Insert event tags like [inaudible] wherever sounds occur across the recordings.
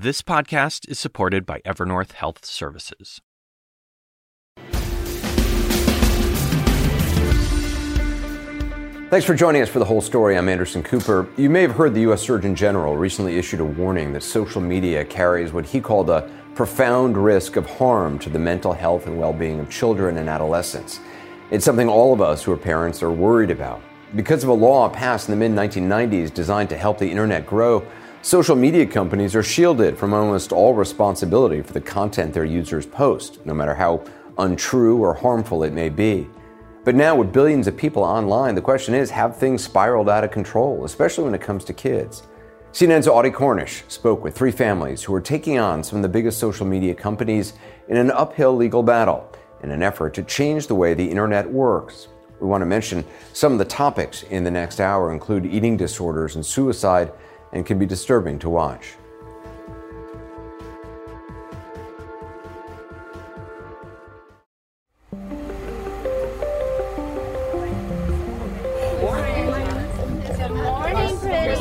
This podcast is supported by Evernorth Health Services. Thanks for joining us for the whole story. I'm Anderson Cooper. You may have heard the U.S. Surgeon General recently issued a warning that social media carries what he called a profound risk of harm to the mental health and well being of children and adolescents. It's something all of us who are parents are worried about. Because of a law passed in the mid 1990s designed to help the internet grow, social media companies are shielded from almost all responsibility for the content their users post, no matter how untrue or harmful it may be. But now, with billions of people online, the question is have things spiraled out of control, especially when it comes to kids? CNN's Audie Cornish spoke with three families who are taking on some of the biggest social media companies in an uphill legal battle in an effort to change the way the internet works. We want to mention some of the topics in the next hour include eating disorders and suicide and can be disturbing to watch.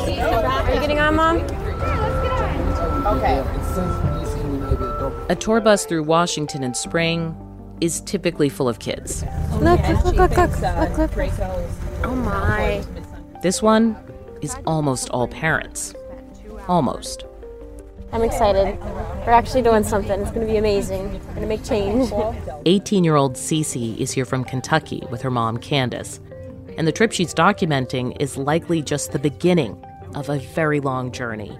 The colour. Are you getting on mom? Okay. A tour bus through Washington in spring is typically full of kids. Look, look, look, look, look, look, look, look. Oh my. This one is almost all parents. Almost. I'm excited. We're actually doing something. It's going to be amazing. We're going to make change. 18 year old Cece is here from Kentucky with her mom, Candace. And the trip she's documenting is likely just the beginning of a very long journey.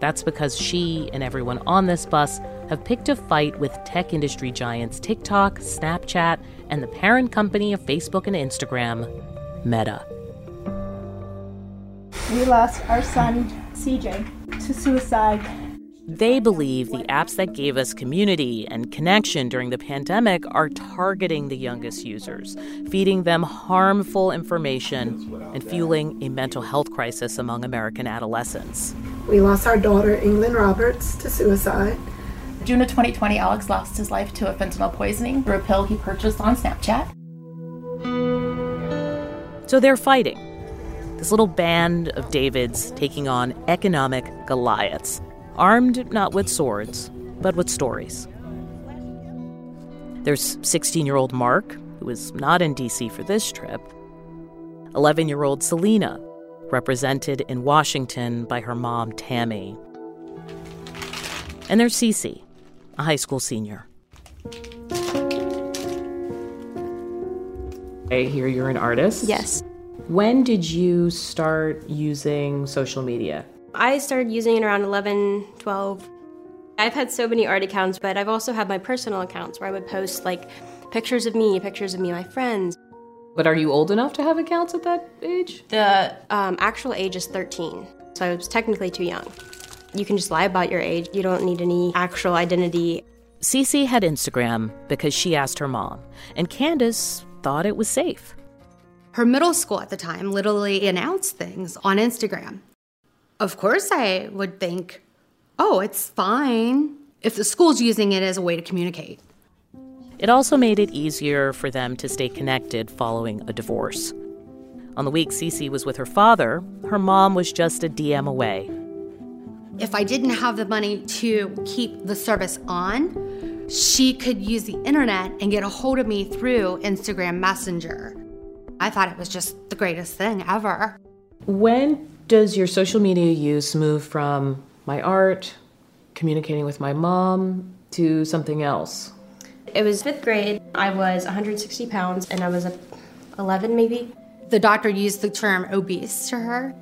That's because she and everyone on this bus have picked a fight with tech industry giants TikTok, Snapchat, and the parent company of Facebook and Instagram, Meta. We lost our son, CJ, to suicide. They believe the apps that gave us community and connection during the pandemic are targeting the youngest users, feeding them harmful information and fueling a mental health crisis among American adolescents. We lost our daughter, Englyn Roberts, to suicide. June of 2020, Alex lost his life to a fentanyl poisoning through a pill he purchased on Snapchat. So they're fighting. This little band of Davids taking on economic Goliaths, armed not with swords, but with stories. There's 16 year old Mark, who is not in DC for this trip, 11 year old Selena, represented in Washington by her mom, Tammy. And there's Cece, a high school senior. I hear you're an artist. Yes. When did you start using social media? I started using it around 11, 12. I've had so many art accounts, but I've also had my personal accounts where I would post like pictures of me, pictures of me my friends. But are you old enough to have accounts at that age? The um, actual age is 13, so I was technically too young. You can just lie about your age. You don't need any actual identity. Cece had Instagram because she asked her mom, and Candace thought it was safe. Her middle school at the time literally announced things on Instagram. Of course, I would think, oh, it's fine if the school's using it as a way to communicate. It also made it easier for them to stay connected following a divorce. On the week Cece was with her father, her mom was just a DM away. If I didn't have the money to keep the service on, she could use the internet and get a hold of me through Instagram Messenger. I thought it was just the greatest thing ever. When does your social media use move from my art, communicating with my mom, to something else? It was fifth grade. I was 160 pounds and I was 11 maybe. The doctor used the term obese to her.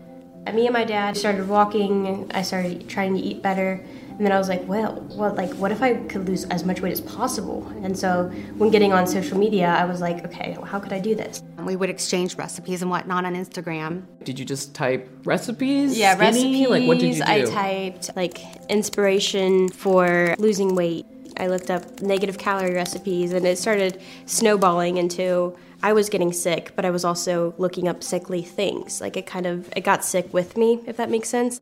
Me and my dad started walking. I started trying to eat better. And then I was like, well, what like what if I could lose as much weight as possible? And so when getting on social media, I was like, okay, well, how could I do this? We would exchange recipes and whatnot on Instagram. Did you just type recipes? Yeah, Skinny? recipes. Like what did you do? I typed like inspiration for losing weight. I looked up negative calorie recipes and it started snowballing into I was getting sick, but I was also looking up sickly things. Like it kind of it got sick with me, if that makes sense.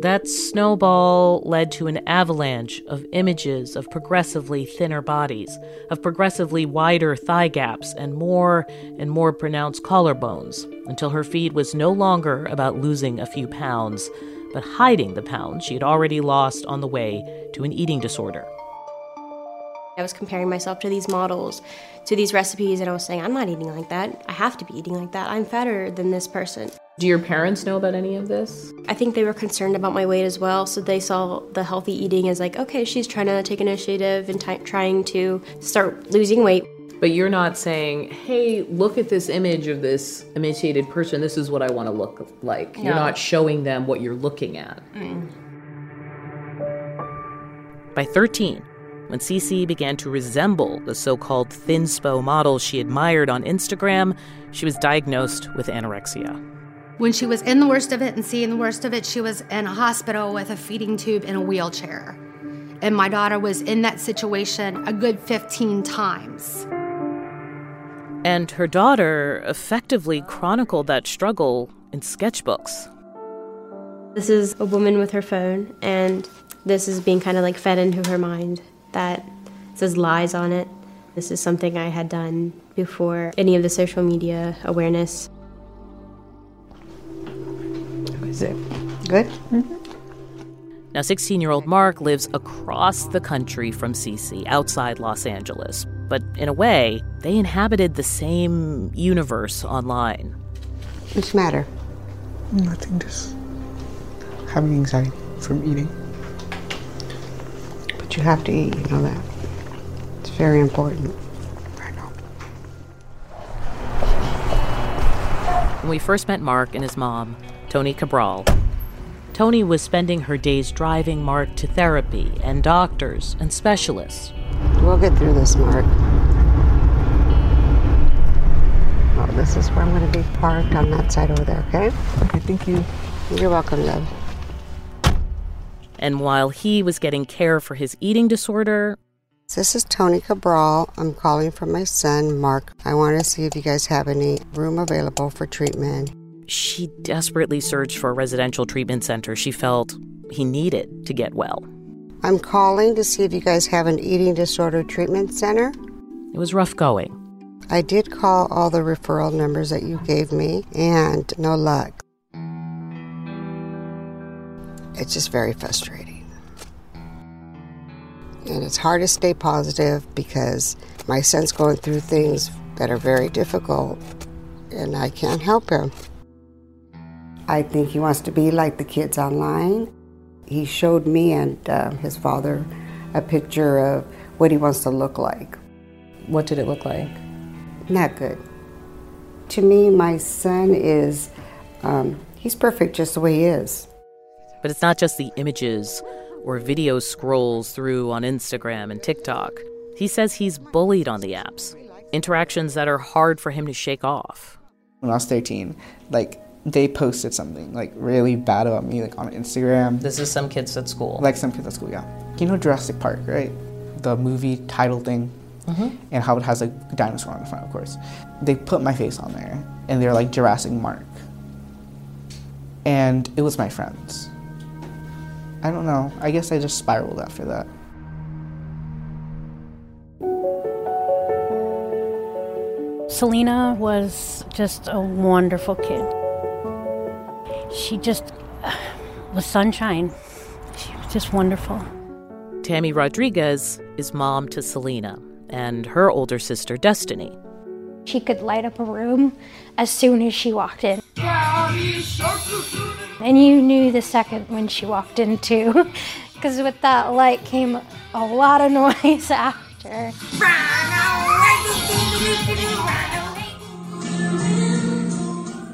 That snowball led to an avalanche of images of progressively thinner bodies, of progressively wider thigh gaps, and more and more pronounced collarbones, until her feed was no longer about losing a few pounds, but hiding the pounds she had already lost on the way to an eating disorder. I was comparing myself to these models, to these recipes, and I was saying, I'm not eating like that. I have to be eating like that. I'm fatter than this person. Do your parents know about any of this? I think they were concerned about my weight as well, so they saw the healthy eating as like, okay, she's trying to take initiative and t- trying to start losing weight. But you're not saying, hey, look at this image of this emaciated person. This is what I want to look like. You're not showing them what you're looking at. Mm. By 13, when Cece began to resemble the so called thinspo models she admired on Instagram, she was diagnosed with anorexia. When she was in the worst of it and seeing the worst of it, she was in a hospital with a feeding tube in a wheelchair. And my daughter was in that situation a good 15 times. And her daughter effectively chronicled that struggle in sketchbooks. This is a woman with her phone, and this is being kind of like fed into her mind that says lies on it. This is something I had done before any of the social media awareness. Is it good? Mm-hmm. Now, 16 year old Mark lives across the country from Cece, outside Los Angeles. But in a way, they inhabited the same universe online. What's the matter? Nothing, just having anxiety from eating. But you have to eat, you know that. It's very important. I know. When we first met Mark and his mom, Tony Cabral, Tony was spending her days driving Mark to therapy and doctors and specialists. We'll get through this, Mark. Well, this is where I'm going to be parked on that side over there, okay? Okay, thank you. You're welcome, love. And while he was getting care for his eating disorder, This is Tony Cabral. I'm calling for my son, Mark. I want to see if you guys have any room available for treatment. She desperately searched for a residential treatment center she felt he needed to get well. I'm calling to see if you guys have an eating disorder treatment center. It was rough going. I did call all the referral numbers that you gave me, and no luck. It's just very frustrating. And it's hard to stay positive because my son's going through things that are very difficult, and I can't help him. I think he wants to be like the kids online. He showed me and uh, his father a picture of what he wants to look like. What did it look like? Not good. To me, my son is, um, he's perfect just the way he is. But it's not just the images or video scrolls through on Instagram and TikTok. He says he's bullied on the apps, interactions that are hard for him to shake off. When I was 13, like, they posted something, like, really bad about me, like, on Instagram. This is some kids at school. Like, some kids at school, yeah. You know Jurassic Park, right? The movie title thing. Mm-hmm. And how it has a dinosaur on the front, of course. They put my face on there, and they're like Jurassic Mark. And it was my friends. I don't know. I guess I just spiraled after that. Selena was just a wonderful kid. She just uh, was sunshine. She was just wonderful. Tammy Rodriguez is mom to Selena and her older sister, Destiny. She could light up a room as soon as she walked in. And you knew the second when she walked in, too, because with that light came a lot of [laughs] noise after.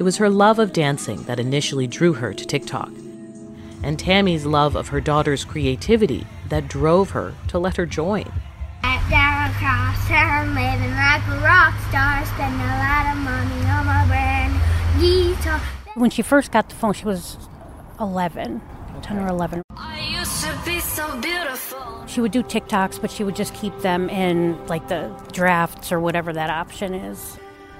It was her love of dancing that initially drew her to TikTok, and Tammy's love of her daughter's creativity that drove her to let her join. Down across town, living like a rock star, spending a lot of money on my brand guitar. When she first got the phone, she was 11, 10 or 11. I used to be so beautiful. She would do TikToks, but she would just keep them in like the drafts or whatever that option is.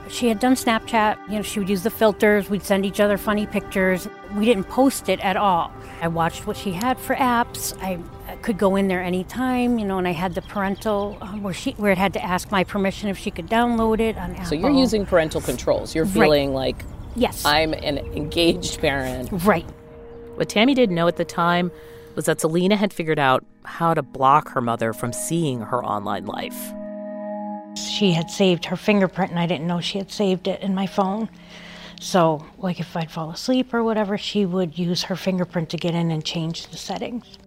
She had done Snapchat. You know, she would use the filters. We'd send each other funny pictures. We didn't post it at all. I watched what she had for apps. I I could go in there anytime, you know, and I had the parental um, where she where it had to ask my permission if she could download it on Apple. So you're using parental controls. You're Right. feeling like Yes. I'm an engaged parent. Right. What Tammy didn't know at the time was that Selena had figured out how to block her mother from seeing her online life. She had saved her fingerprint, and I didn't know she had saved it in my phone. So, like if I'd fall asleep or whatever, she would use her fingerprint to get in and change the settings.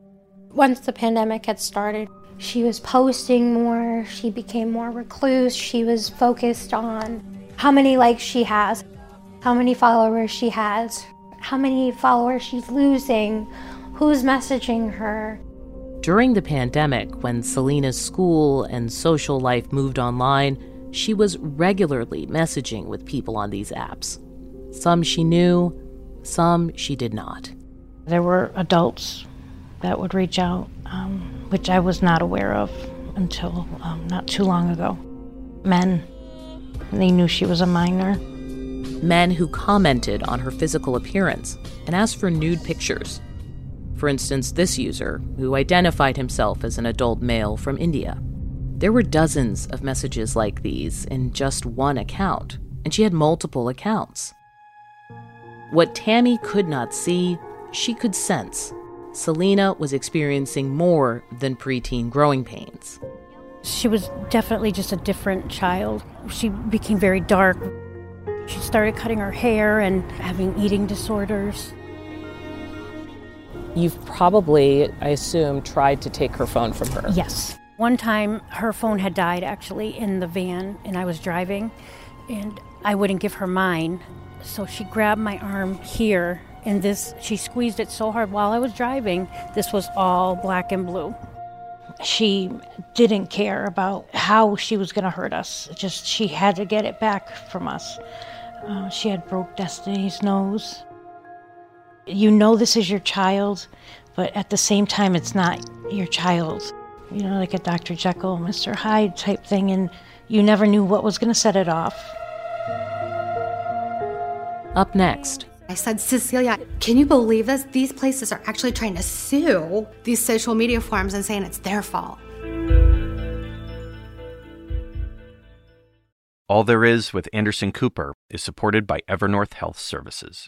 Once the pandemic had started, she was posting more, she became more recluse, she was focused on how many likes she has, how many followers she has, how many followers she's losing, who's messaging her. During the pandemic, when Selena's school and social life moved online, she was regularly messaging with people on these apps. Some she knew, some she did not. There were adults that would reach out, um, which I was not aware of until um, not too long ago. Men. They knew she was a minor. Men who commented on her physical appearance and asked for nude pictures. For instance, this user, who identified himself as an adult male from India. There were dozens of messages like these in just one account, and she had multiple accounts. What Tammy could not see, she could sense. Selena was experiencing more than preteen growing pains. She was definitely just a different child. She became very dark. She started cutting her hair and having eating disorders. You've probably, I assume, tried to take her phone from her. Yes. One time her phone had died actually in the van and I was driving and I wouldn't give her mine. So she grabbed my arm here and this she squeezed it so hard while I was driving. This was all black and blue. She didn't care about how she was going to hurt us. Just she had to get it back from us. Uh, she had broke Destiny's nose. You know this is your child, but at the same time, it's not your child. You know, like a Dr. Jekyll, Mr. Hyde type thing, and you never knew what was going to set it off. Up next, I said, Cecilia, can you believe this? These places are actually trying to sue these social media forums and saying it's their fault. All There Is with Anderson Cooper is supported by Evernorth Health Services.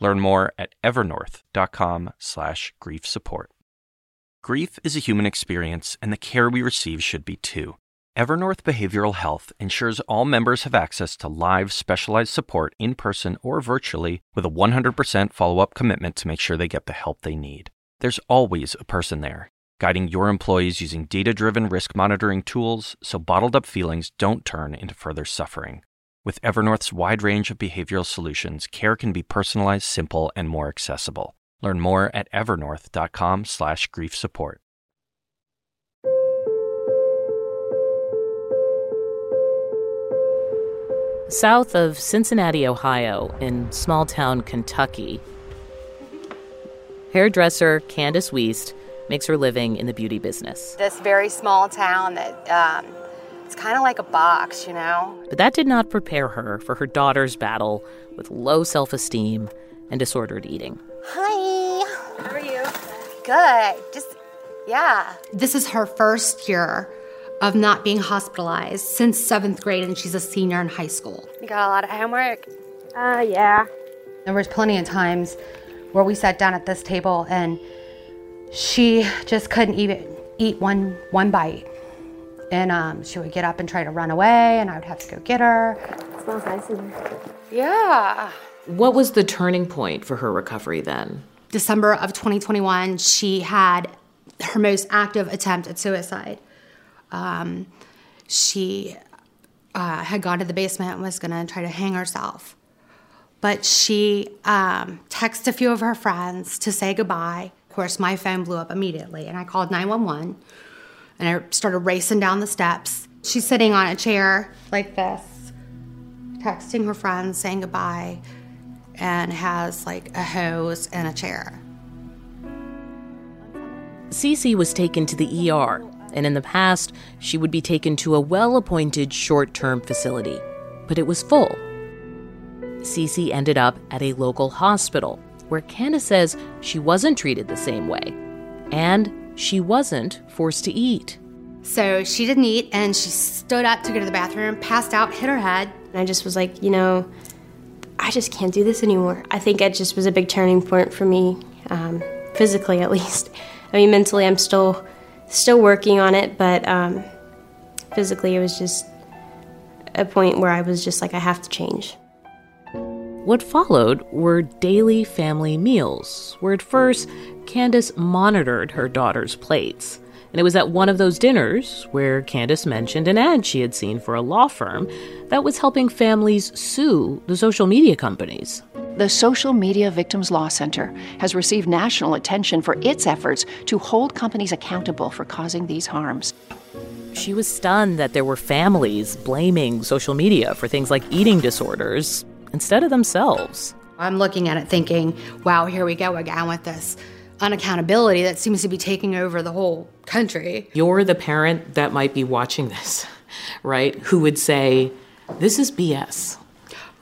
Learn more at evernorth.com slash grief support. Grief is a human experience, and the care we receive should be too. Evernorth Behavioral Health ensures all members have access to live, specialized support in person or virtually with a 100% follow up commitment to make sure they get the help they need. There's always a person there, guiding your employees using data driven risk monitoring tools so bottled up feelings don't turn into further suffering. With Evernorth's wide range of behavioral solutions, care can be personalized, simple, and more accessible. Learn more at evernorth.com/slash grief support. South of Cincinnati, Ohio, in small town Kentucky, hairdresser Candace Wiest makes her living in the beauty business. This very small town that um, it's kind of like a box, you know? But that did not prepare her for her daughter's battle with low self esteem and disordered eating. Hi. How are you? Good. Just, yeah. This is her first year of not being hospitalized since seventh grade, and she's a senior in high school. You got a lot of homework? Uh, yeah. There was plenty of times where we sat down at this table and she just couldn't even eat one one bite. And um, she would get up and try to run away, and I would have to go get her. It smells nice in here. Yeah. What was the turning point for her recovery then? December of 2021, she had her most active attempt at suicide. Um, she uh, had gone to the basement and was going to try to hang herself. But she um, texted a few of her friends to say goodbye. Of course, my phone blew up immediately, and I called 911 and I started racing down the steps. She's sitting on a chair like this, texting her friends, saying goodbye, and has like a hose and a chair. Cece was taken to the ER, and in the past, she would be taken to a well appointed short term facility, but it was full. Cece ended up at a local hospital where Candace says she wasn't treated the same way, and she wasn't forced to eat. So she didn't eat, and she stood up to go to the bathroom, passed out, hit her head. And I just was like, you know, I just can't do this anymore. I think it just was a big turning point for me, um, physically at [laughs] least. I mean, mentally, I'm still still working on it, but um, physically, it was just a point where I was just like, I have to change. What followed were daily family meals, where at first Candace monitored her daughter's plates. And it was at one of those dinners where Candace mentioned an ad she had seen for a law firm that was helping families sue the social media companies. The Social Media Victims Law Center has received national attention for its efforts to hold companies accountable for causing these harms. She was stunned that there were families blaming social media for things like eating disorders instead of themselves. I'm looking at it thinking, wow, here we go again with this unaccountability that seems to be taking over the whole country. You're the parent that might be watching this, [laughs] right? Who would say, This is BS.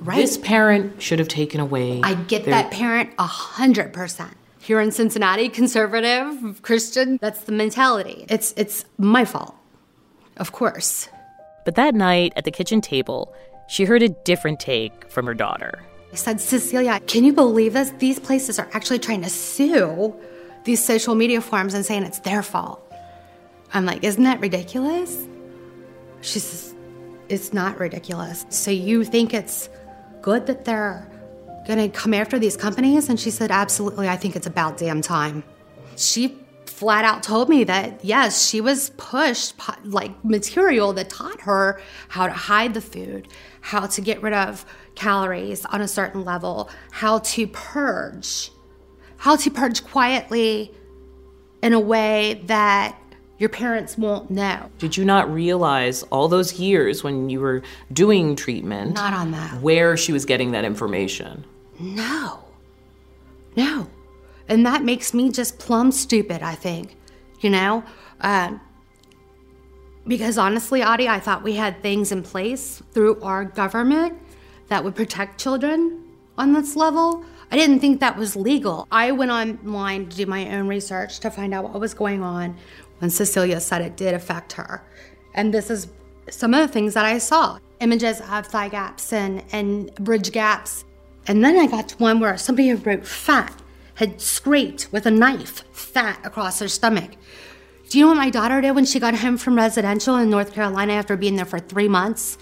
Right. This parent should have taken away. I get their- that parent a hundred percent. Here in Cincinnati, conservative, Christian, that's the mentality. It's it's my fault. Of course. But that night at the kitchen table, she heard a different take from her daughter. I said, Cecilia, can you believe this? These places are actually trying to sue these social media forums and saying it's their fault. I'm like, isn't that ridiculous? She says, it's not ridiculous. So you think it's good that they're gonna come after these companies? And she said, absolutely, I think it's about damn time. She flat out told me that yes, she was pushed like material that taught her how to hide the food, how to get rid of calories on a certain level, how to purge, how to purge quietly in a way that your parents won't know. Did you not realize all those years when you were doing treatment? Not on that. Where she was getting that information? No. No. And that makes me just plumb stupid, I think. You know? Uh, because honestly, Audie, I thought we had things in place through our government that would protect children on this level. I didn't think that was legal. I went online to do my own research to find out what was going on when Cecilia said it did affect her. And this is some of the things that I saw images of thigh gaps and, and bridge gaps. And then I got to one where somebody had wrote fat, had scraped with a knife fat across her stomach. Do you know what my daughter did when she got home from residential in North Carolina after being there for three months?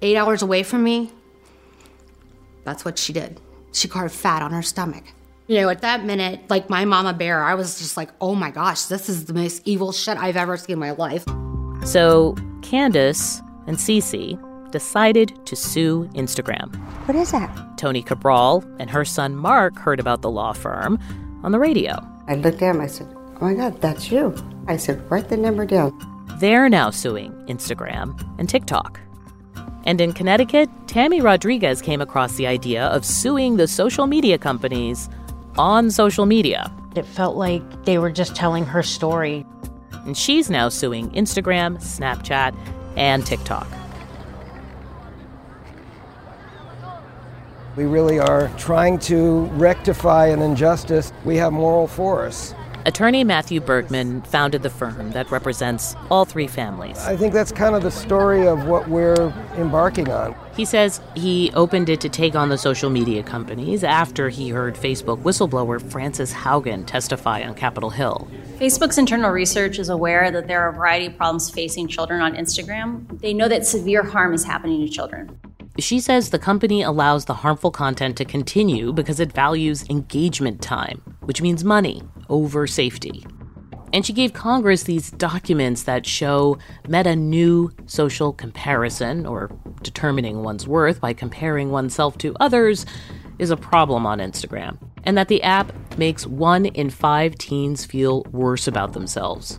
Eight hours away from me? That's what she did. She carved fat on her stomach. You know, at that minute, like my mama bear, I was just like, oh my gosh, this is the most evil shit I've ever seen in my life. So Candace and Cece decided to sue Instagram. What is that? Tony Cabral and her son Mark heard about the law firm on the radio. I looked at him, I said, Oh my God, that's you. I said, Write the number down. They're now suing Instagram and TikTok. And in Connecticut, Tammy Rodriguez came across the idea of suing the social media companies on social media. It felt like they were just telling her story. And she's now suing Instagram, Snapchat, and TikTok. We really are trying to rectify an injustice we have moral force. Attorney Matthew Bergman founded the firm that represents all three families. I think that's kind of the story of what we're embarking on. He says he opened it to take on the social media companies after he heard Facebook whistleblower Frances Haugen testify on Capitol Hill. Facebook's internal research is aware that there are a variety of problems facing children on Instagram. They know that severe harm is happening to children. She says the company allows the harmful content to continue because it values engagement time, which means money over safety. And she gave Congress these documents that show Meta knew social comparison, or determining one's worth by comparing oneself to others, is a problem on Instagram, and that the app makes one in five teens feel worse about themselves.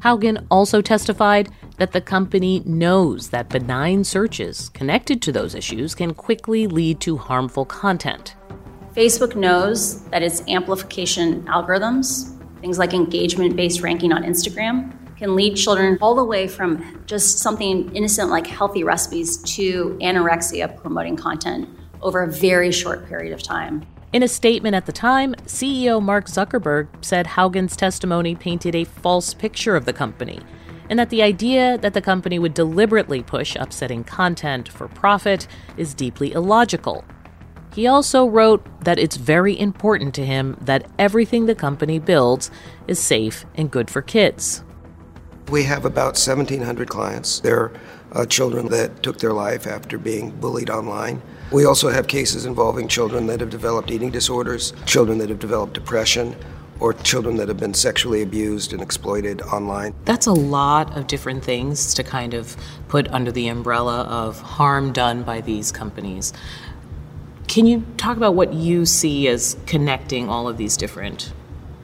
Haugen also testified that the company knows that benign searches connected to those issues can quickly lead to harmful content. Facebook knows that its amplification algorithms, things like engagement based ranking on Instagram, can lead children all the way from just something innocent like healthy recipes to anorexia promoting content over a very short period of time. In a statement at the time, CEO Mark Zuckerberg said Haugen's testimony painted a false picture of the company, and that the idea that the company would deliberately push upsetting content for profit is deeply illogical. He also wrote that it's very important to him that everything the company builds is safe and good for kids. We have about 1,700 clients. They're uh, children that took their life after being bullied online. We also have cases involving children that have developed eating disorders, children that have developed depression, or children that have been sexually abused and exploited online. That's a lot of different things to kind of put under the umbrella of harm done by these companies. Can you talk about what you see as connecting all of these different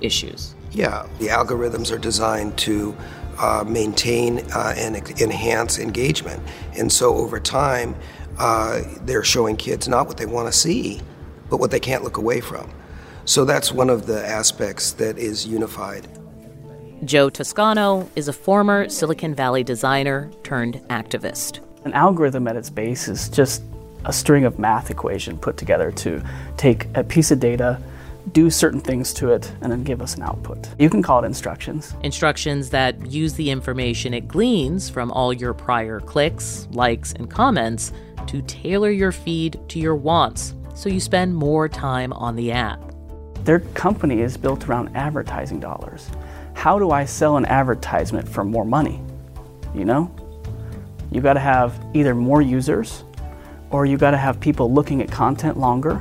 issues? Yeah, the algorithms are designed to uh, maintain uh, and enhance engagement. And so over time, uh, they're showing kids not what they want to see, but what they can't look away from. So that's one of the aspects that is unified. Joe Toscano is a former Silicon Valley designer turned activist. An algorithm at its base is just a string of math equation put together to take a piece of data, do certain things to it, and then give us an output. You can call it instructions. Instructions that use the information it gleans from all your prior clicks, likes, and comments to tailor your feed to your wants so you spend more time on the app. Their company is built around advertising dollars. How do I sell an advertisement for more money? You know? You got to have either more users, or you got to have people looking at content longer,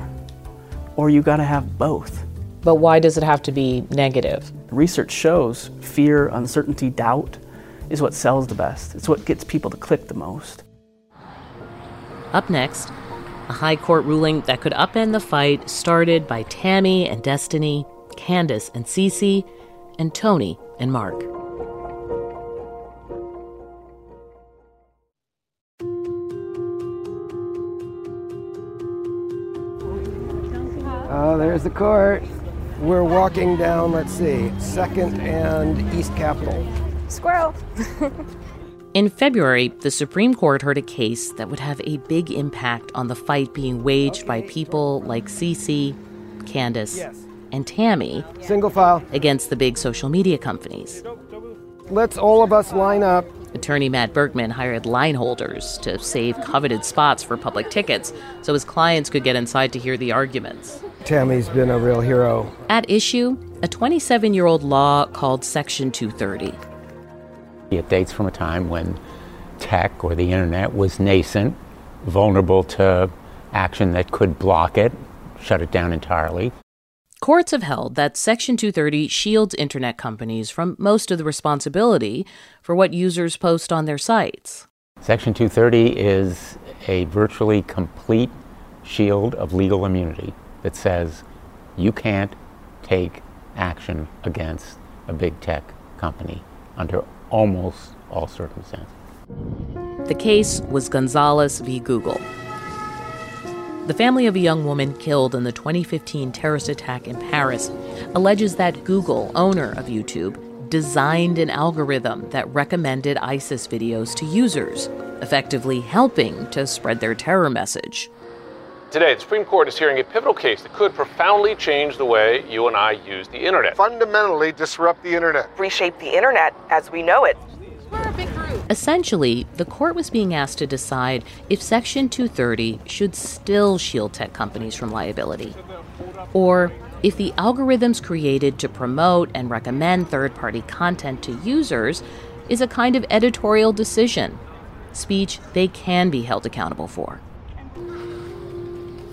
or you got to have both. But why does it have to be negative? Research shows fear, uncertainty, doubt is what sells the best. It's what gets people to click the most. Up next, a high court ruling that could upend the fight started by Tammy and Destiny, Candace and Cece, and Tony and Mark. There's the court. We're walking down, let's see, 2nd and East Capitol. Squirrel. [laughs] In February, the Supreme Court heard a case that would have a big impact on the fight being waged by people like Cece, Candace, yes. and Tammy Single file. against the big social media companies. Let's all of us line up. Attorney Matt Bergman hired line holders to save coveted spots for public tickets so his clients could get inside to hear the arguments. Tammy's been a real hero. At issue, a 27 year old law called Section 230. It dates from a time when tech or the internet was nascent, vulnerable to action that could block it, shut it down entirely. Courts have held that Section 230 shields internet companies from most of the responsibility for what users post on their sites. Section 230 is a virtually complete shield of legal immunity that says you can't take action against a big tech company under almost all circumstances. The case was Gonzalez v. Google. The family of a young woman killed in the 2015 terrorist attack in Paris alleges that Google, owner of YouTube, designed an algorithm that recommended ISIS videos to users, effectively helping to spread their terror message. Today, the Supreme Court is hearing a pivotal case that could profoundly change the way you and I use the internet. Fundamentally disrupt the internet. Reshape the internet as we know it. Essentially, the court was being asked to decide if Section 230 should still shield tech companies from liability, or if the algorithms created to promote and recommend third party content to users is a kind of editorial decision, speech they can be held accountable for.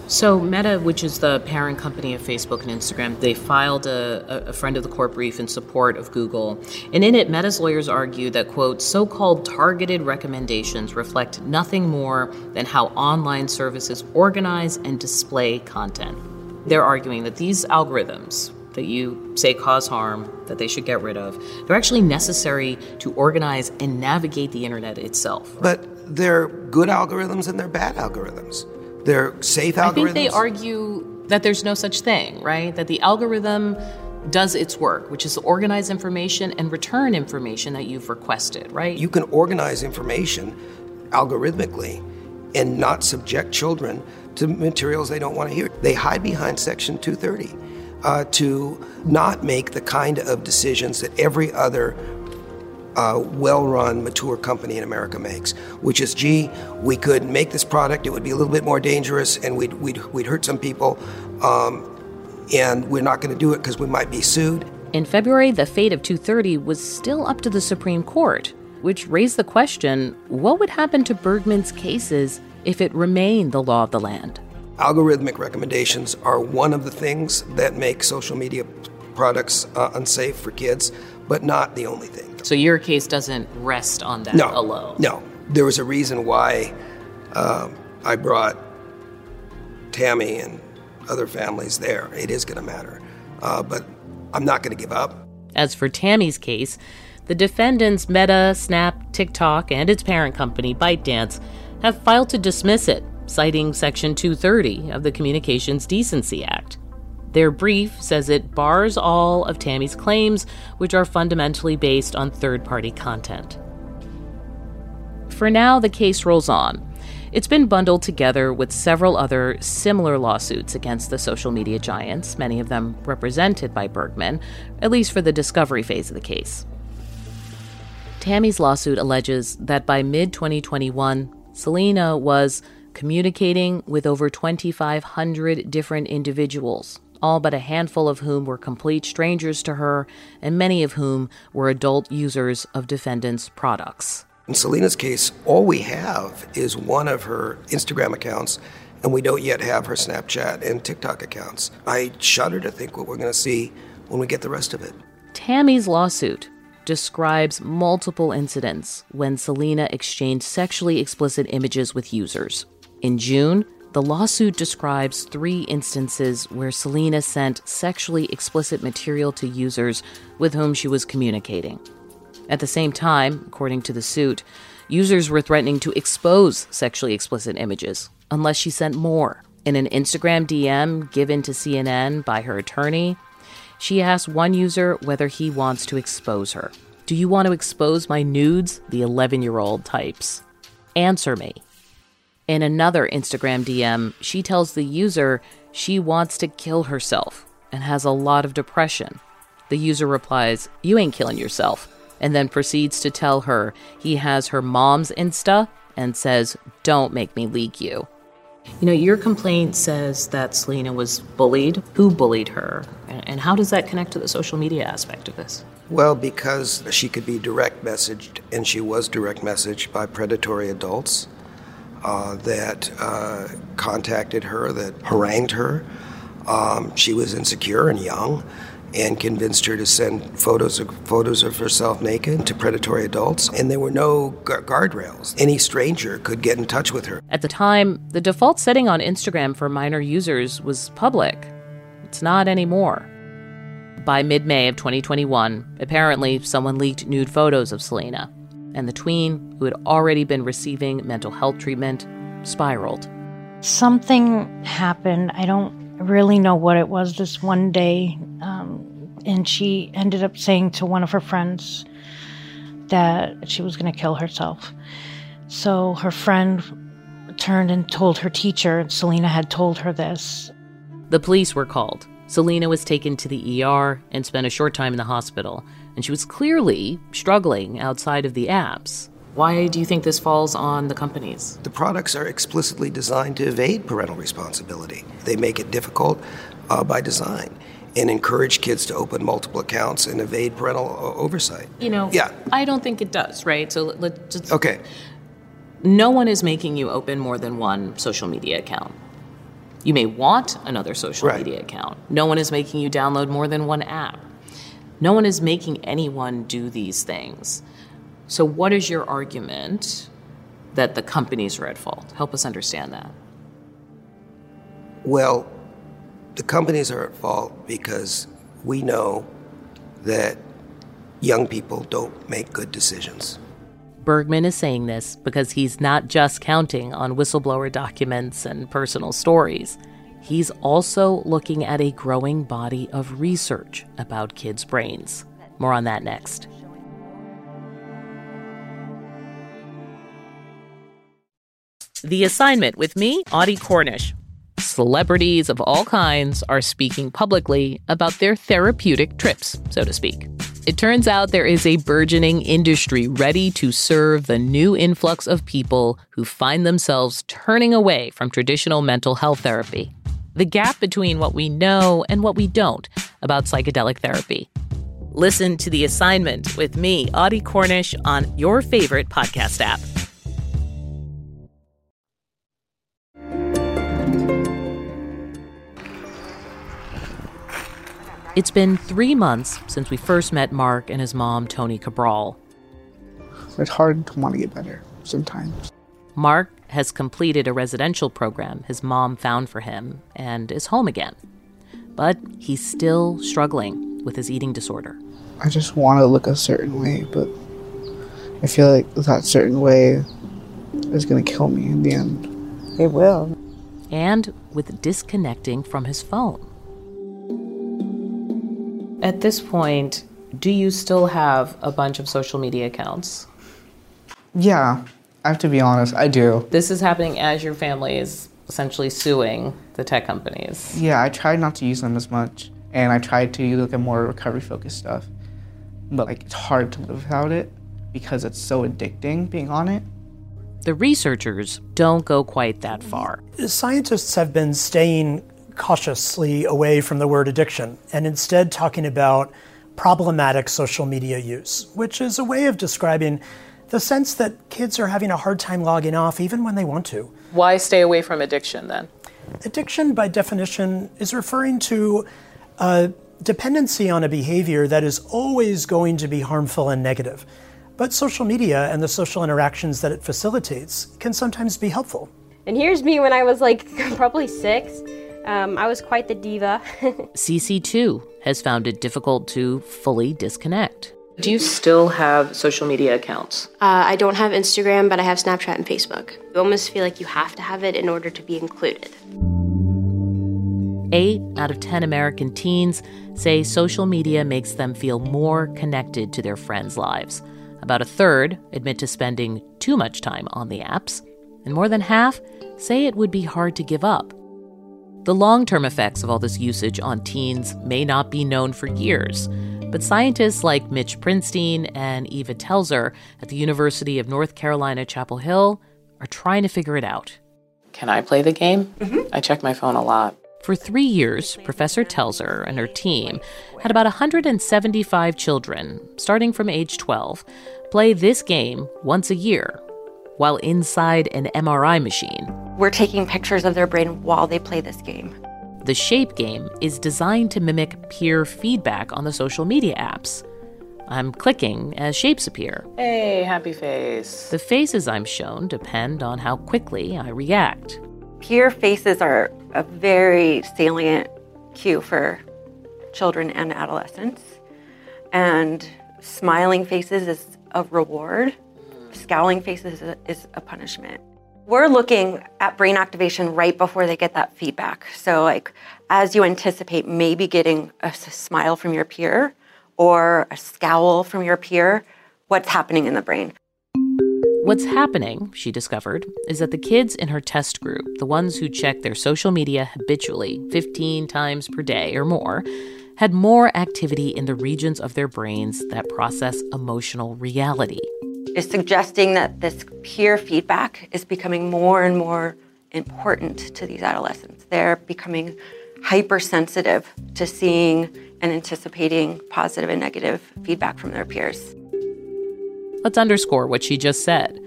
So, Meta, which is the parent company of Facebook and Instagram, they filed a, a, friend of the court brief in support of Google. And in it, Meta's lawyers argue that, quote, so called targeted recommendations reflect nothing more than how online services organize and display content. They're arguing that these algorithms, that you say cause harm, that they should get rid of, they're actually necessary to organize and navigate the internet itself. But they're good algorithms and they're bad algorithms. They're safe algorithms. I think they argue that there's no such thing, right? That the algorithm does its work, which is to organize information and return information that you've requested, right? You can organize information algorithmically and not subject children to materials they don't want to hear. They hide behind Section 230 uh, to not make the kind of decisions that every other uh, well run, mature company in America makes, which is gee, we could make this product, it would be a little bit more dangerous, and we'd, we'd, we'd hurt some people, um, and we're not going to do it because we might be sued. In February, the fate of 230 was still up to the Supreme Court, which raised the question what would happen to Bergman's cases if it remained the law of the land? Algorithmic recommendations are one of the things that make social media products uh, unsafe for kids, but not the only thing. So your case doesn't rest on that no, alone? No. There was a reason why um, I brought Tammy and other families there. It is going to matter. Uh, but I'm not going to give up. As for Tammy's case, the defendants Meta, Snap, TikTok, and its parent company, ByteDance, have filed to dismiss it, citing Section 230 of the Communications Decency Act. Their brief says it bars all of Tammy's claims, which are fundamentally based on third party content. For now, the case rolls on. It's been bundled together with several other similar lawsuits against the social media giants, many of them represented by Bergman, at least for the discovery phase of the case. Tammy's lawsuit alleges that by mid 2021, Selena was communicating with over 2,500 different individuals all but a handful of whom were complete strangers to her, and many of whom were adult users of defendants' products. In Selena's case, all we have is one of her Instagram accounts, and we don't yet have her Snapchat and TikTok accounts. I shudder to think what we're going to see when we get the rest of it. Tammy's lawsuit describes multiple incidents when Selena exchanged sexually explicit images with users. In June, the lawsuit describes three instances where Selena sent sexually explicit material to users with whom she was communicating. At the same time, according to the suit, users were threatening to expose sexually explicit images unless she sent more. In an Instagram DM given to CNN by her attorney, she asked one user whether he wants to expose her. Do you want to expose my nudes? The 11 year old types. Answer me. In another Instagram DM, she tells the user she wants to kill herself and has a lot of depression. The user replies, You ain't killing yourself, and then proceeds to tell her he has her mom's Insta and says, Don't make me leak you. You know, your complaint says that Selena was bullied. Who bullied her? And how does that connect to the social media aspect of this? Well, because she could be direct messaged, and she was direct messaged by predatory adults uh, that uh, contacted her, that harangued her. Um, she was insecure and young, and convinced her to send photos of photos of herself naked to predatory adults. And there were no gu- guardrails. Any stranger could get in touch with her. At the time, the default setting on Instagram for minor users was public. It's not anymore. By mid May of 2021, apparently someone leaked nude photos of Selena and the tween, who had already been receiving mental health treatment, spiraled. Something happened. I don't really know what it was this one day. Um, and she ended up saying to one of her friends that she was going to kill herself. So her friend turned and told her teacher, Selena had told her this. The police were called. Selena was taken to the ER and spent a short time in the hospital and she was clearly struggling outside of the apps. Why do you think this falls on the companies? The products are explicitly designed to evade parental responsibility. They make it difficult uh, by design and encourage kids to open multiple accounts and evade parental uh, oversight. You know, yeah. I don't think it does, right? So let's just. Okay. No one is making you open more than one social media account. You may want another social media account. No one is making you download more than one app. No one is making anyone do these things. So, what is your argument that the companies are at fault? Help us understand that. Well, the companies are at fault because we know that young people don't make good decisions. Bergman is saying this because he's not just counting on whistleblower documents and personal stories. He's also looking at a growing body of research about kids' brains. More on that next. The assignment with me, Audie Cornish. Celebrities of all kinds are speaking publicly about their therapeutic trips, so to speak. It turns out there is a burgeoning industry ready to serve the new influx of people who find themselves turning away from traditional mental health therapy. The gap between what we know and what we don't about psychedelic therapy. Listen to the assignment with me, Audie Cornish, on your favorite podcast app. It's been three months since we first met Mark and his mom, Tony Cabral. It's hard to want to get better sometimes. Mark has completed a residential program his mom found for him and is home again. But he's still struggling with his eating disorder. I just want to look a certain way, but I feel like that certain way is going to kill me in the end. It will. And with disconnecting from his phone. At this point, do you still have a bunch of social media accounts? Yeah, I have to be honest, I do. This is happening as your family is essentially suing the tech companies. Yeah, I tried not to use them as much, and I tried to look at more recovery focused stuff. But like, it's hard to live without it because it's so addicting being on it. The researchers don't go quite that far. Scientists have been staying cautiously away from the word addiction and instead talking about problematic social media use, which is a way of describing the sense that kids are having a hard time logging off even when they want to. Why stay away from addiction then? Addiction, by definition, is referring to a dependency on a behavior that is always going to be harmful and negative. But social media and the social interactions that it facilitates can sometimes be helpful. And here's me when I was like [laughs] probably six. Um, I was quite the diva. [laughs] Cece too has found it difficult to fully disconnect. Do you still have social media accounts? Uh, I don't have Instagram, but I have Snapchat and Facebook. You almost feel like you have to have it in order to be included. Eight out of 10 American teens say social media makes them feel more connected to their friends' lives. About a third admit to spending too much time on the apps, and more than half say it would be hard to give up. The long term effects of all this usage on teens may not be known for years, but scientists like Mitch Prinstein and Eva Telzer at the University of North Carolina, Chapel Hill are trying to figure it out. Can I play the game? Mm-hmm. I check my phone a lot. For three years, Professor Telzer and her team had about 175 children, starting from age 12, play this game once a year while inside an MRI machine. We're taking pictures of their brain while they play this game. The Shape game is designed to mimic peer feedback on the social media apps. I'm clicking as shapes appear. Hey, happy face. The faces I'm shown depend on how quickly I react. Peer faces are a very salient cue for children and adolescents. And smiling faces is a reward, scowling faces is a punishment. We're looking at brain activation right before they get that feedback. So, like, as you anticipate maybe getting a smile from your peer or a scowl from your peer, what's happening in the brain? What's happening, she discovered, is that the kids in her test group, the ones who check their social media habitually 15 times per day or more, had more activity in the regions of their brains that process emotional reality is suggesting that this peer feedback is becoming more and more important to these adolescents. They're becoming hypersensitive to seeing and anticipating positive and negative feedback from their peers. Let's underscore what she just said.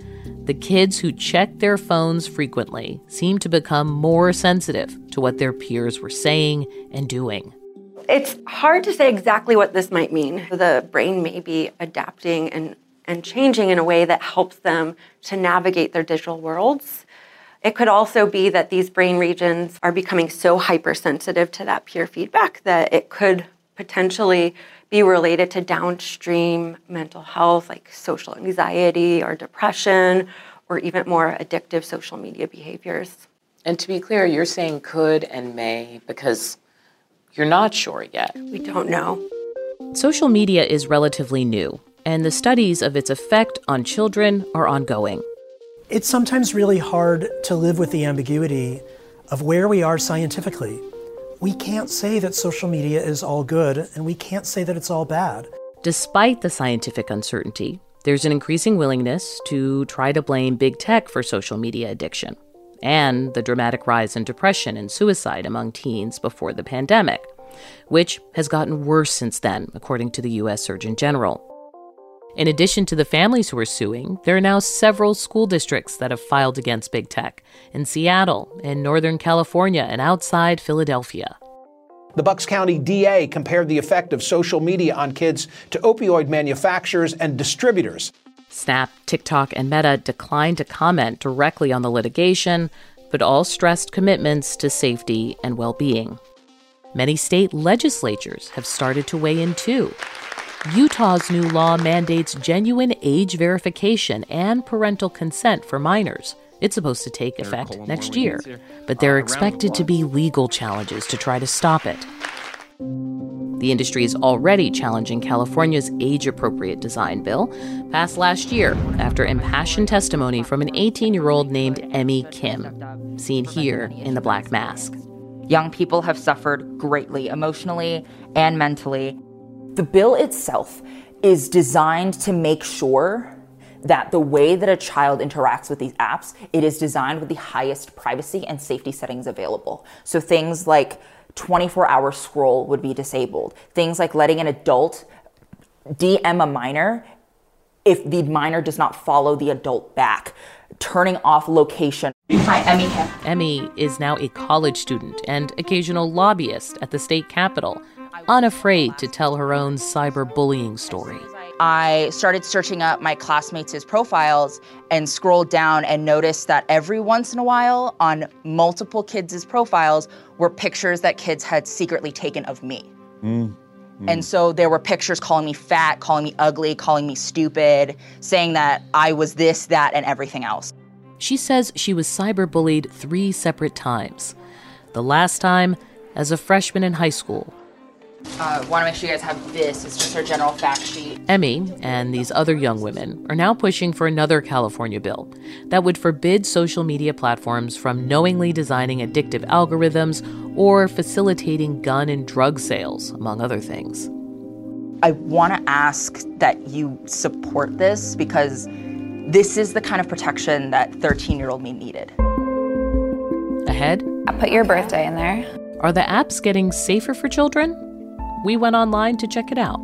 the kids who check their phones frequently seem to become more sensitive to what their peers were saying and doing. It's hard to say exactly what this might mean. The brain may be adapting and, and changing in a way that helps them to navigate their digital worlds. It could also be that these brain regions are becoming so hypersensitive to that peer feedback that it could potentially be related to downstream mental health like social anxiety or depression or even more addictive social media behaviors. And to be clear, you're saying could and may because you're not sure yet. We don't know. Social media is relatively new, and the studies of its effect on children are ongoing. It's sometimes really hard to live with the ambiguity of where we are scientifically. We can't say that social media is all good, and we can't say that it's all bad. Despite the scientific uncertainty, there's an increasing willingness to try to blame big tech for social media addiction and the dramatic rise in depression and suicide among teens before the pandemic, which has gotten worse since then, according to the U.S. Surgeon General. In addition to the families who are suing, there are now several school districts that have filed against big tech in Seattle, in Northern California, and outside Philadelphia. The Bucks County DA compared the effect of social media on kids to opioid manufacturers and distributors. Snap, TikTok, and Meta declined to comment directly on the litigation, but all stressed commitments to safety and well being. Many state legislatures have started to weigh in too. Utah's new law mandates genuine age verification and parental consent for minors. It's supposed to take effect next year, but there are expected to be legal challenges to try to stop it. The industry is already challenging California's age appropriate design bill, passed last year after impassioned testimony from an 18 year old named Emmy Kim, seen here in the Black Mask. Young people have suffered greatly emotionally and mentally. The bill itself is designed to make sure that the way that a child interacts with these apps, it is designed with the highest privacy and safety settings available. So things like 24 hour scroll would be disabled. Things like letting an adult DM a minor if the minor does not follow the adult back, turning off location. Hi, Emmy Emmy is now a college student and occasional lobbyist at the state capitol, unafraid to tell her own cyberbullying story. I started searching up my classmates' profiles and scrolled down and noticed that every once in a while on multiple kids' profiles were pictures that kids had secretly taken of me. Mm. Mm. And so there were pictures calling me fat, calling me ugly, calling me stupid, saying that I was this, that, and everything else. She says she was cyberbullied three separate times. The last time as a freshman in high school uh, Want to make sure you guys have this. It's just our general fact sheet. Emmy and these other young women are now pushing for another California bill that would forbid social media platforms from knowingly designing addictive algorithms or facilitating gun and drug sales, among other things. I want to ask that you support this because this is the kind of protection that 13 year old me needed. Ahead, I put your birthday in there. Are the apps getting safer for children? We went online to check it out.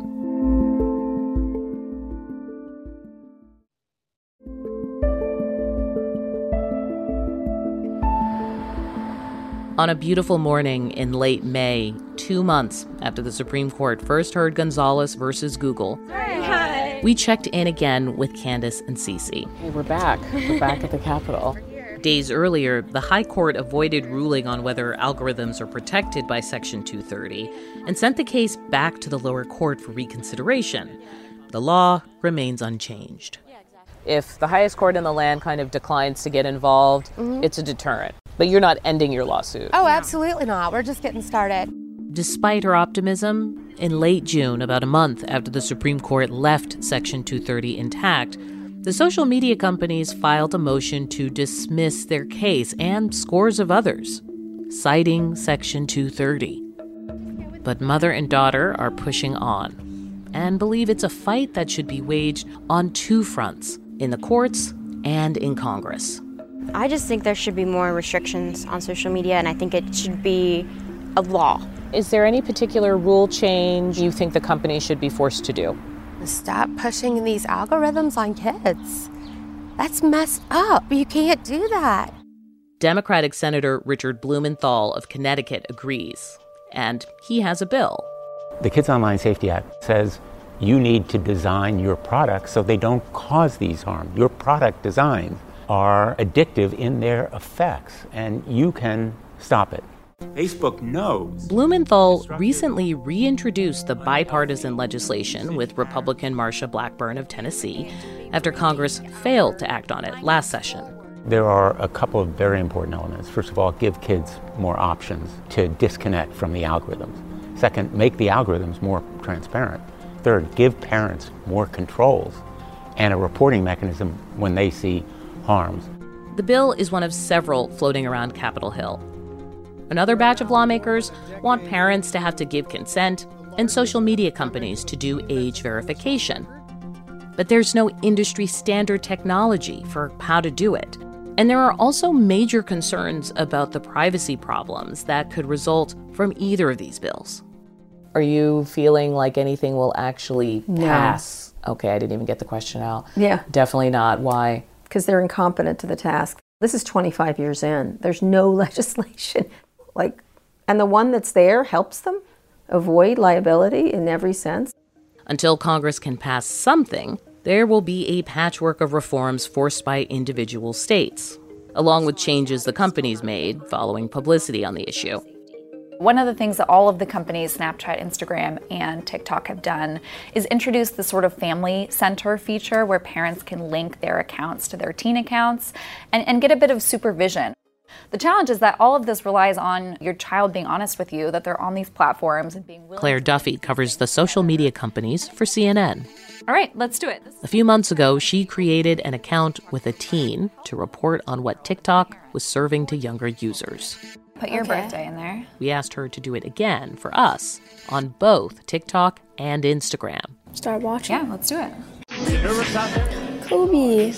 On a beautiful morning in late May, two months after the Supreme Court first heard Gonzalez versus Google, Hi. we checked in again with Candace and Cece. Hey, we're back. We're back at the Capitol. Days earlier, the High Court avoided ruling on whether algorithms are protected by Section 230 and sent the case back to the lower court for reconsideration. The law remains unchanged. If the highest court in the land kind of declines to get involved, mm-hmm. it's a deterrent. But you're not ending your lawsuit. Oh, absolutely not. We're just getting started. Despite her optimism, in late June, about a month after the Supreme Court left Section 230 intact, the social media companies filed a motion to dismiss their case and scores of others, citing Section 230. But mother and daughter are pushing on and believe it's a fight that should be waged on two fronts in the courts and in Congress. I just think there should be more restrictions on social media, and I think it should be a law. Is there any particular rule change you think the company should be forced to do? Stop pushing these algorithms on kids. That's messed up. You can't do that. Democratic Senator Richard Blumenthal of Connecticut agrees, and he has a bill. The Kids Online Safety Act says you need to design your products so they don't cause these harm. Your product designs are addictive in their effects, and you can stop it. Facebook knows. Blumenthal recently reintroduced the bipartisan legislation with Republican Marsha Blackburn of Tennessee after Congress failed to act on it last session. There are a couple of very important elements. First of all, give kids more options to disconnect from the algorithms. Second, make the algorithms more transparent. Third, give parents more controls and a reporting mechanism when they see harms. The bill is one of several floating around Capitol Hill. Another batch of lawmakers want parents to have to give consent and social media companies to do age verification. But there's no industry standard technology for how to do it. And there are also major concerns about the privacy problems that could result from either of these bills. Are you feeling like anything will actually No. pass? Okay, I didn't even get the question out. Yeah. Definitely not. Why? Because they're incompetent to the task. This is 25 years in. There's no [laughs] legislation. Like, and the one that's there helps them avoid liability in every sense. Until Congress can pass something, there will be a patchwork of reforms forced by individual states, along with changes the companies made following publicity on the issue. One of the things that all of the companies, Snapchat, Instagram, and TikTok, have done is introduce the sort of family center feature where parents can link their accounts to their teen accounts and, and get a bit of supervision. The challenge is that all of this relies on your child being honest with you, that they're on these platforms and being willing. Claire Duffy covers the social media companies for CNN. All right, let's do it. A few months ago, she created an account with a teen to report on what TikTok was serving to younger users. Put your birthday in there. We asked her to do it again for us on both TikTok and Instagram. Start watching. Yeah, let's do it. Kobe.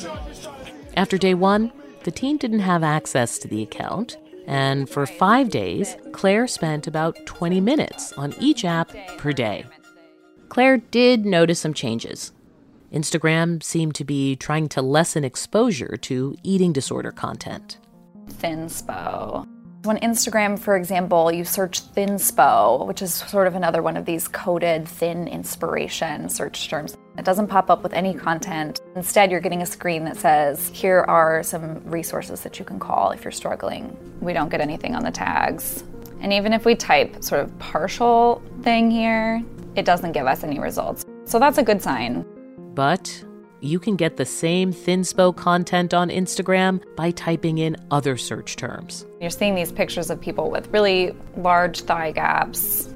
After day one, the teen didn't have access to the account, and for five days, Claire spent about 20 minutes on each app per day. Claire did notice some changes. Instagram seemed to be trying to lessen exposure to eating disorder content. Thinspo. When Instagram, for example, you search Thinspo, which is sort of another one of these coded thin inspiration search terms, it doesn't pop up with any content. Instead, you're getting a screen that says, here are some resources that you can call if you're struggling. We don't get anything on the tags. And even if we type sort of partial thing here, it doesn't give us any results. So that's a good sign. But you can get the same Thinspo content on Instagram by typing in other search terms. You're seeing these pictures of people with really large thigh gaps.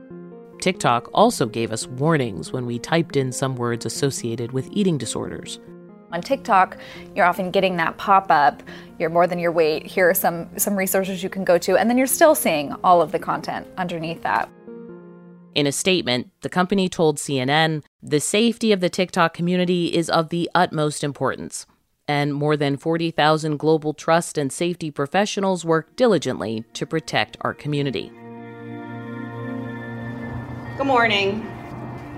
TikTok also gave us warnings when we typed in some words associated with eating disorders. On TikTok, you're often getting that pop up, you're more than your weight, here are some, some resources you can go to, and then you're still seeing all of the content underneath that. In a statement, the company told CNN the safety of the TikTok community is of the utmost importance, and more than 40,000 global trust and safety professionals work diligently to protect our community. Good morning.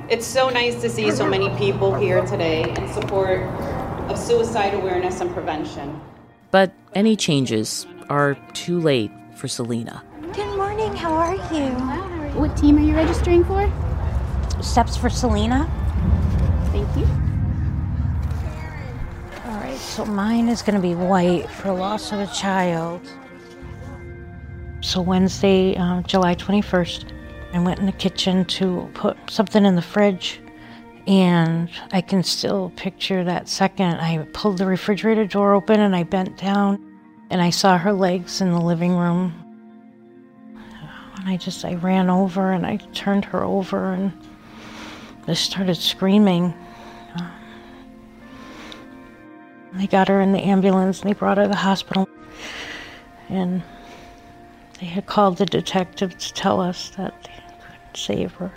It's so nice to see so many people here today in support of suicide awareness and prevention. But any changes are too late for Selena. Good morning. How are you? What team are you registering for? Steps for Selena. Thank you. All right, so mine is going to be white for loss of a child. So Wednesday, uh, July 21st, I went in the kitchen to put something in the fridge, and I can still picture that second. I pulled the refrigerator door open and I bent down, and I saw her legs in the living room. And I just, I ran over and I turned her over and I started screaming. Um, they got her in the ambulance and they brought her to the hospital. And they had called the detective to tell us that her.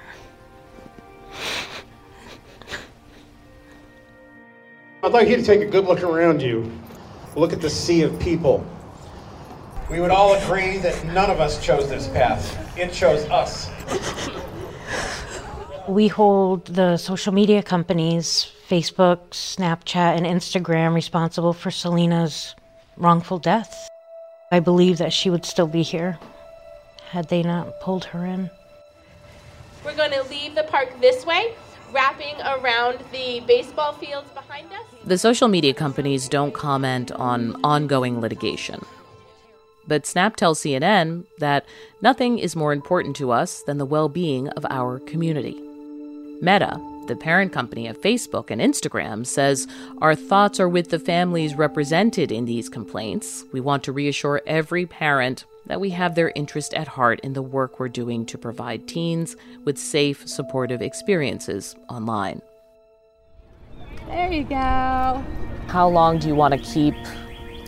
I'd like you to take a good look around you. Look at the sea of people. We would all agree that none of us chose this path. It chose us. We hold the social media companies, Facebook, Snapchat, and Instagram, responsible for Selena's wrongful death. I believe that she would still be here had they not pulled her in. We're going to leave the park this way, wrapping around the baseball fields behind us. The social media companies don't comment on ongoing litigation. But Snap tells CNN that nothing is more important to us than the well being of our community. Meta, the parent company of Facebook and Instagram, says our thoughts are with the families represented in these complaints. We want to reassure every parent that we have their interest at heart in the work we're doing to provide teens with safe, supportive experiences online. There you go. How long do you want to keep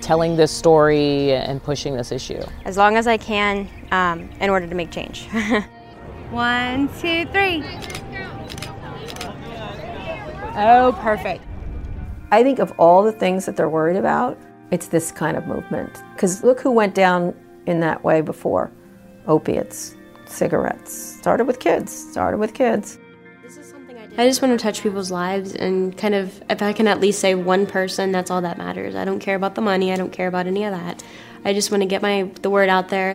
telling this story and pushing this issue? As long as I can um, in order to make change. [laughs] One, two, three. Oh, perfect. I think of all the things that they're worried about, it's this kind of movement. Because look who went down in that way before opiates, cigarettes. Started with kids, started with kids. I just want to touch people's lives and kind of, if I can at least say one person, that's all that matters. I don't care about the money. I don't care about any of that. I just want to get my the word out there.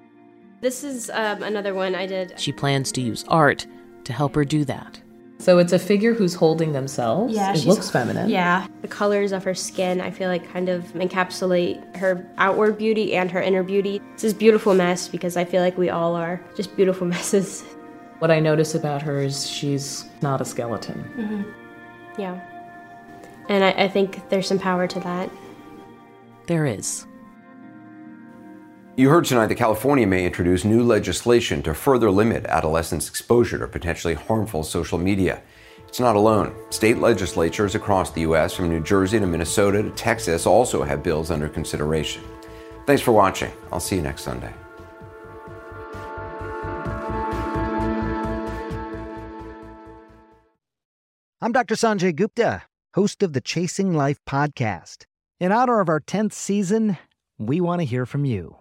This is um, another one I did. She plans to use art to help her do that. So it's a figure who's holding themselves. Yeah, it she's- looks feminine. Yeah, the colors of her skin, I feel like kind of encapsulate her outward beauty and her inner beauty. It's this beautiful mess because I feel like we all are just beautiful [laughs] messes. What I notice about her is she's not a skeleton. hmm Yeah, and I, I think there's some power to that. There is. You heard tonight that California may introduce new legislation to further limit adolescents' exposure to potentially harmful social media. It's not alone. State legislatures across the U.S., from New Jersey to Minnesota to Texas, also have bills under consideration. Thanks for watching. I'll see you next Sunday. I'm Dr. Sanjay Gupta, host of the Chasing Life podcast. In honor of our 10th season, we want to hear from you.